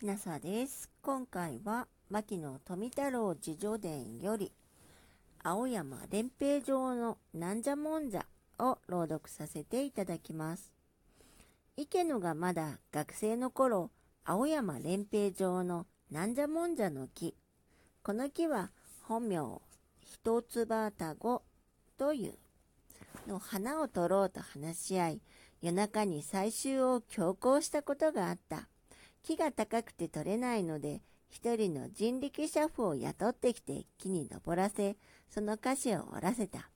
きなさです。今回は、牧野富太郎自叙伝より、青山連平城のなんじゃもんじゃを朗読させていただきます。池野がまだ学生の頃、青山連平城のなんじゃもんじゃの木。この木は本名、一つ葉たごというの花を取ろうと話し合い、夜中に採集を強行したことがあった。木が高くて取れないので、一人の人力車夫を雇ってきて木に登らせ、その歌詞を折らせた。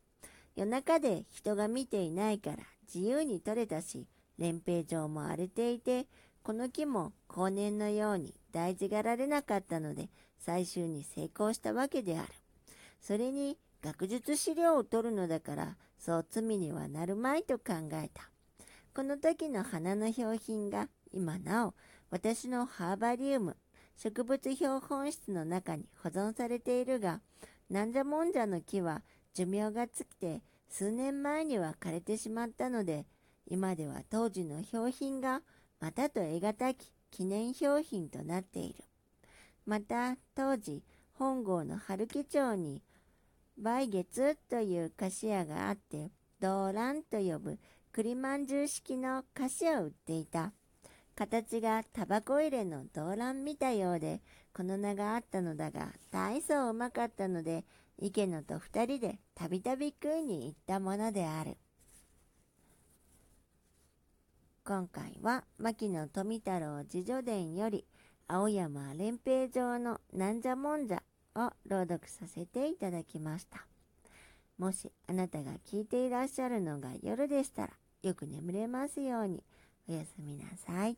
夜中で人が見ていないから自由に取れたし、連兵場も荒れていて、この木も後年のように大事がられなかったので、採集に成功したわけである。それに、学術資料を取るのだから、そう罪にはなるまいと考えた。この時の花の標品が今なお私のハーバリウム植物標本室の中に保存されているが、なんじゃもんじゃの木は寿命が尽きて数年前には枯れてしまったので、今では当時の標品がまたと得難き記念標品となっている。また当時本郷の春木町に梅月という菓子屋があって、動乱と呼ぶ栗まんじゅう式の菓子を売っていた。形がタバコ入れの動乱見たようで、この名があったのだが、大層うまかったので、池野と二人でたびたび食いに行ったものである。今回は、牧野富太郎自叙伝より、青山連平城のなんじゃもんじゃを朗読させていただきました。もしあなたが聞いていらっしゃるのが夜でしたら、よく眠れますように。おやすみなさい。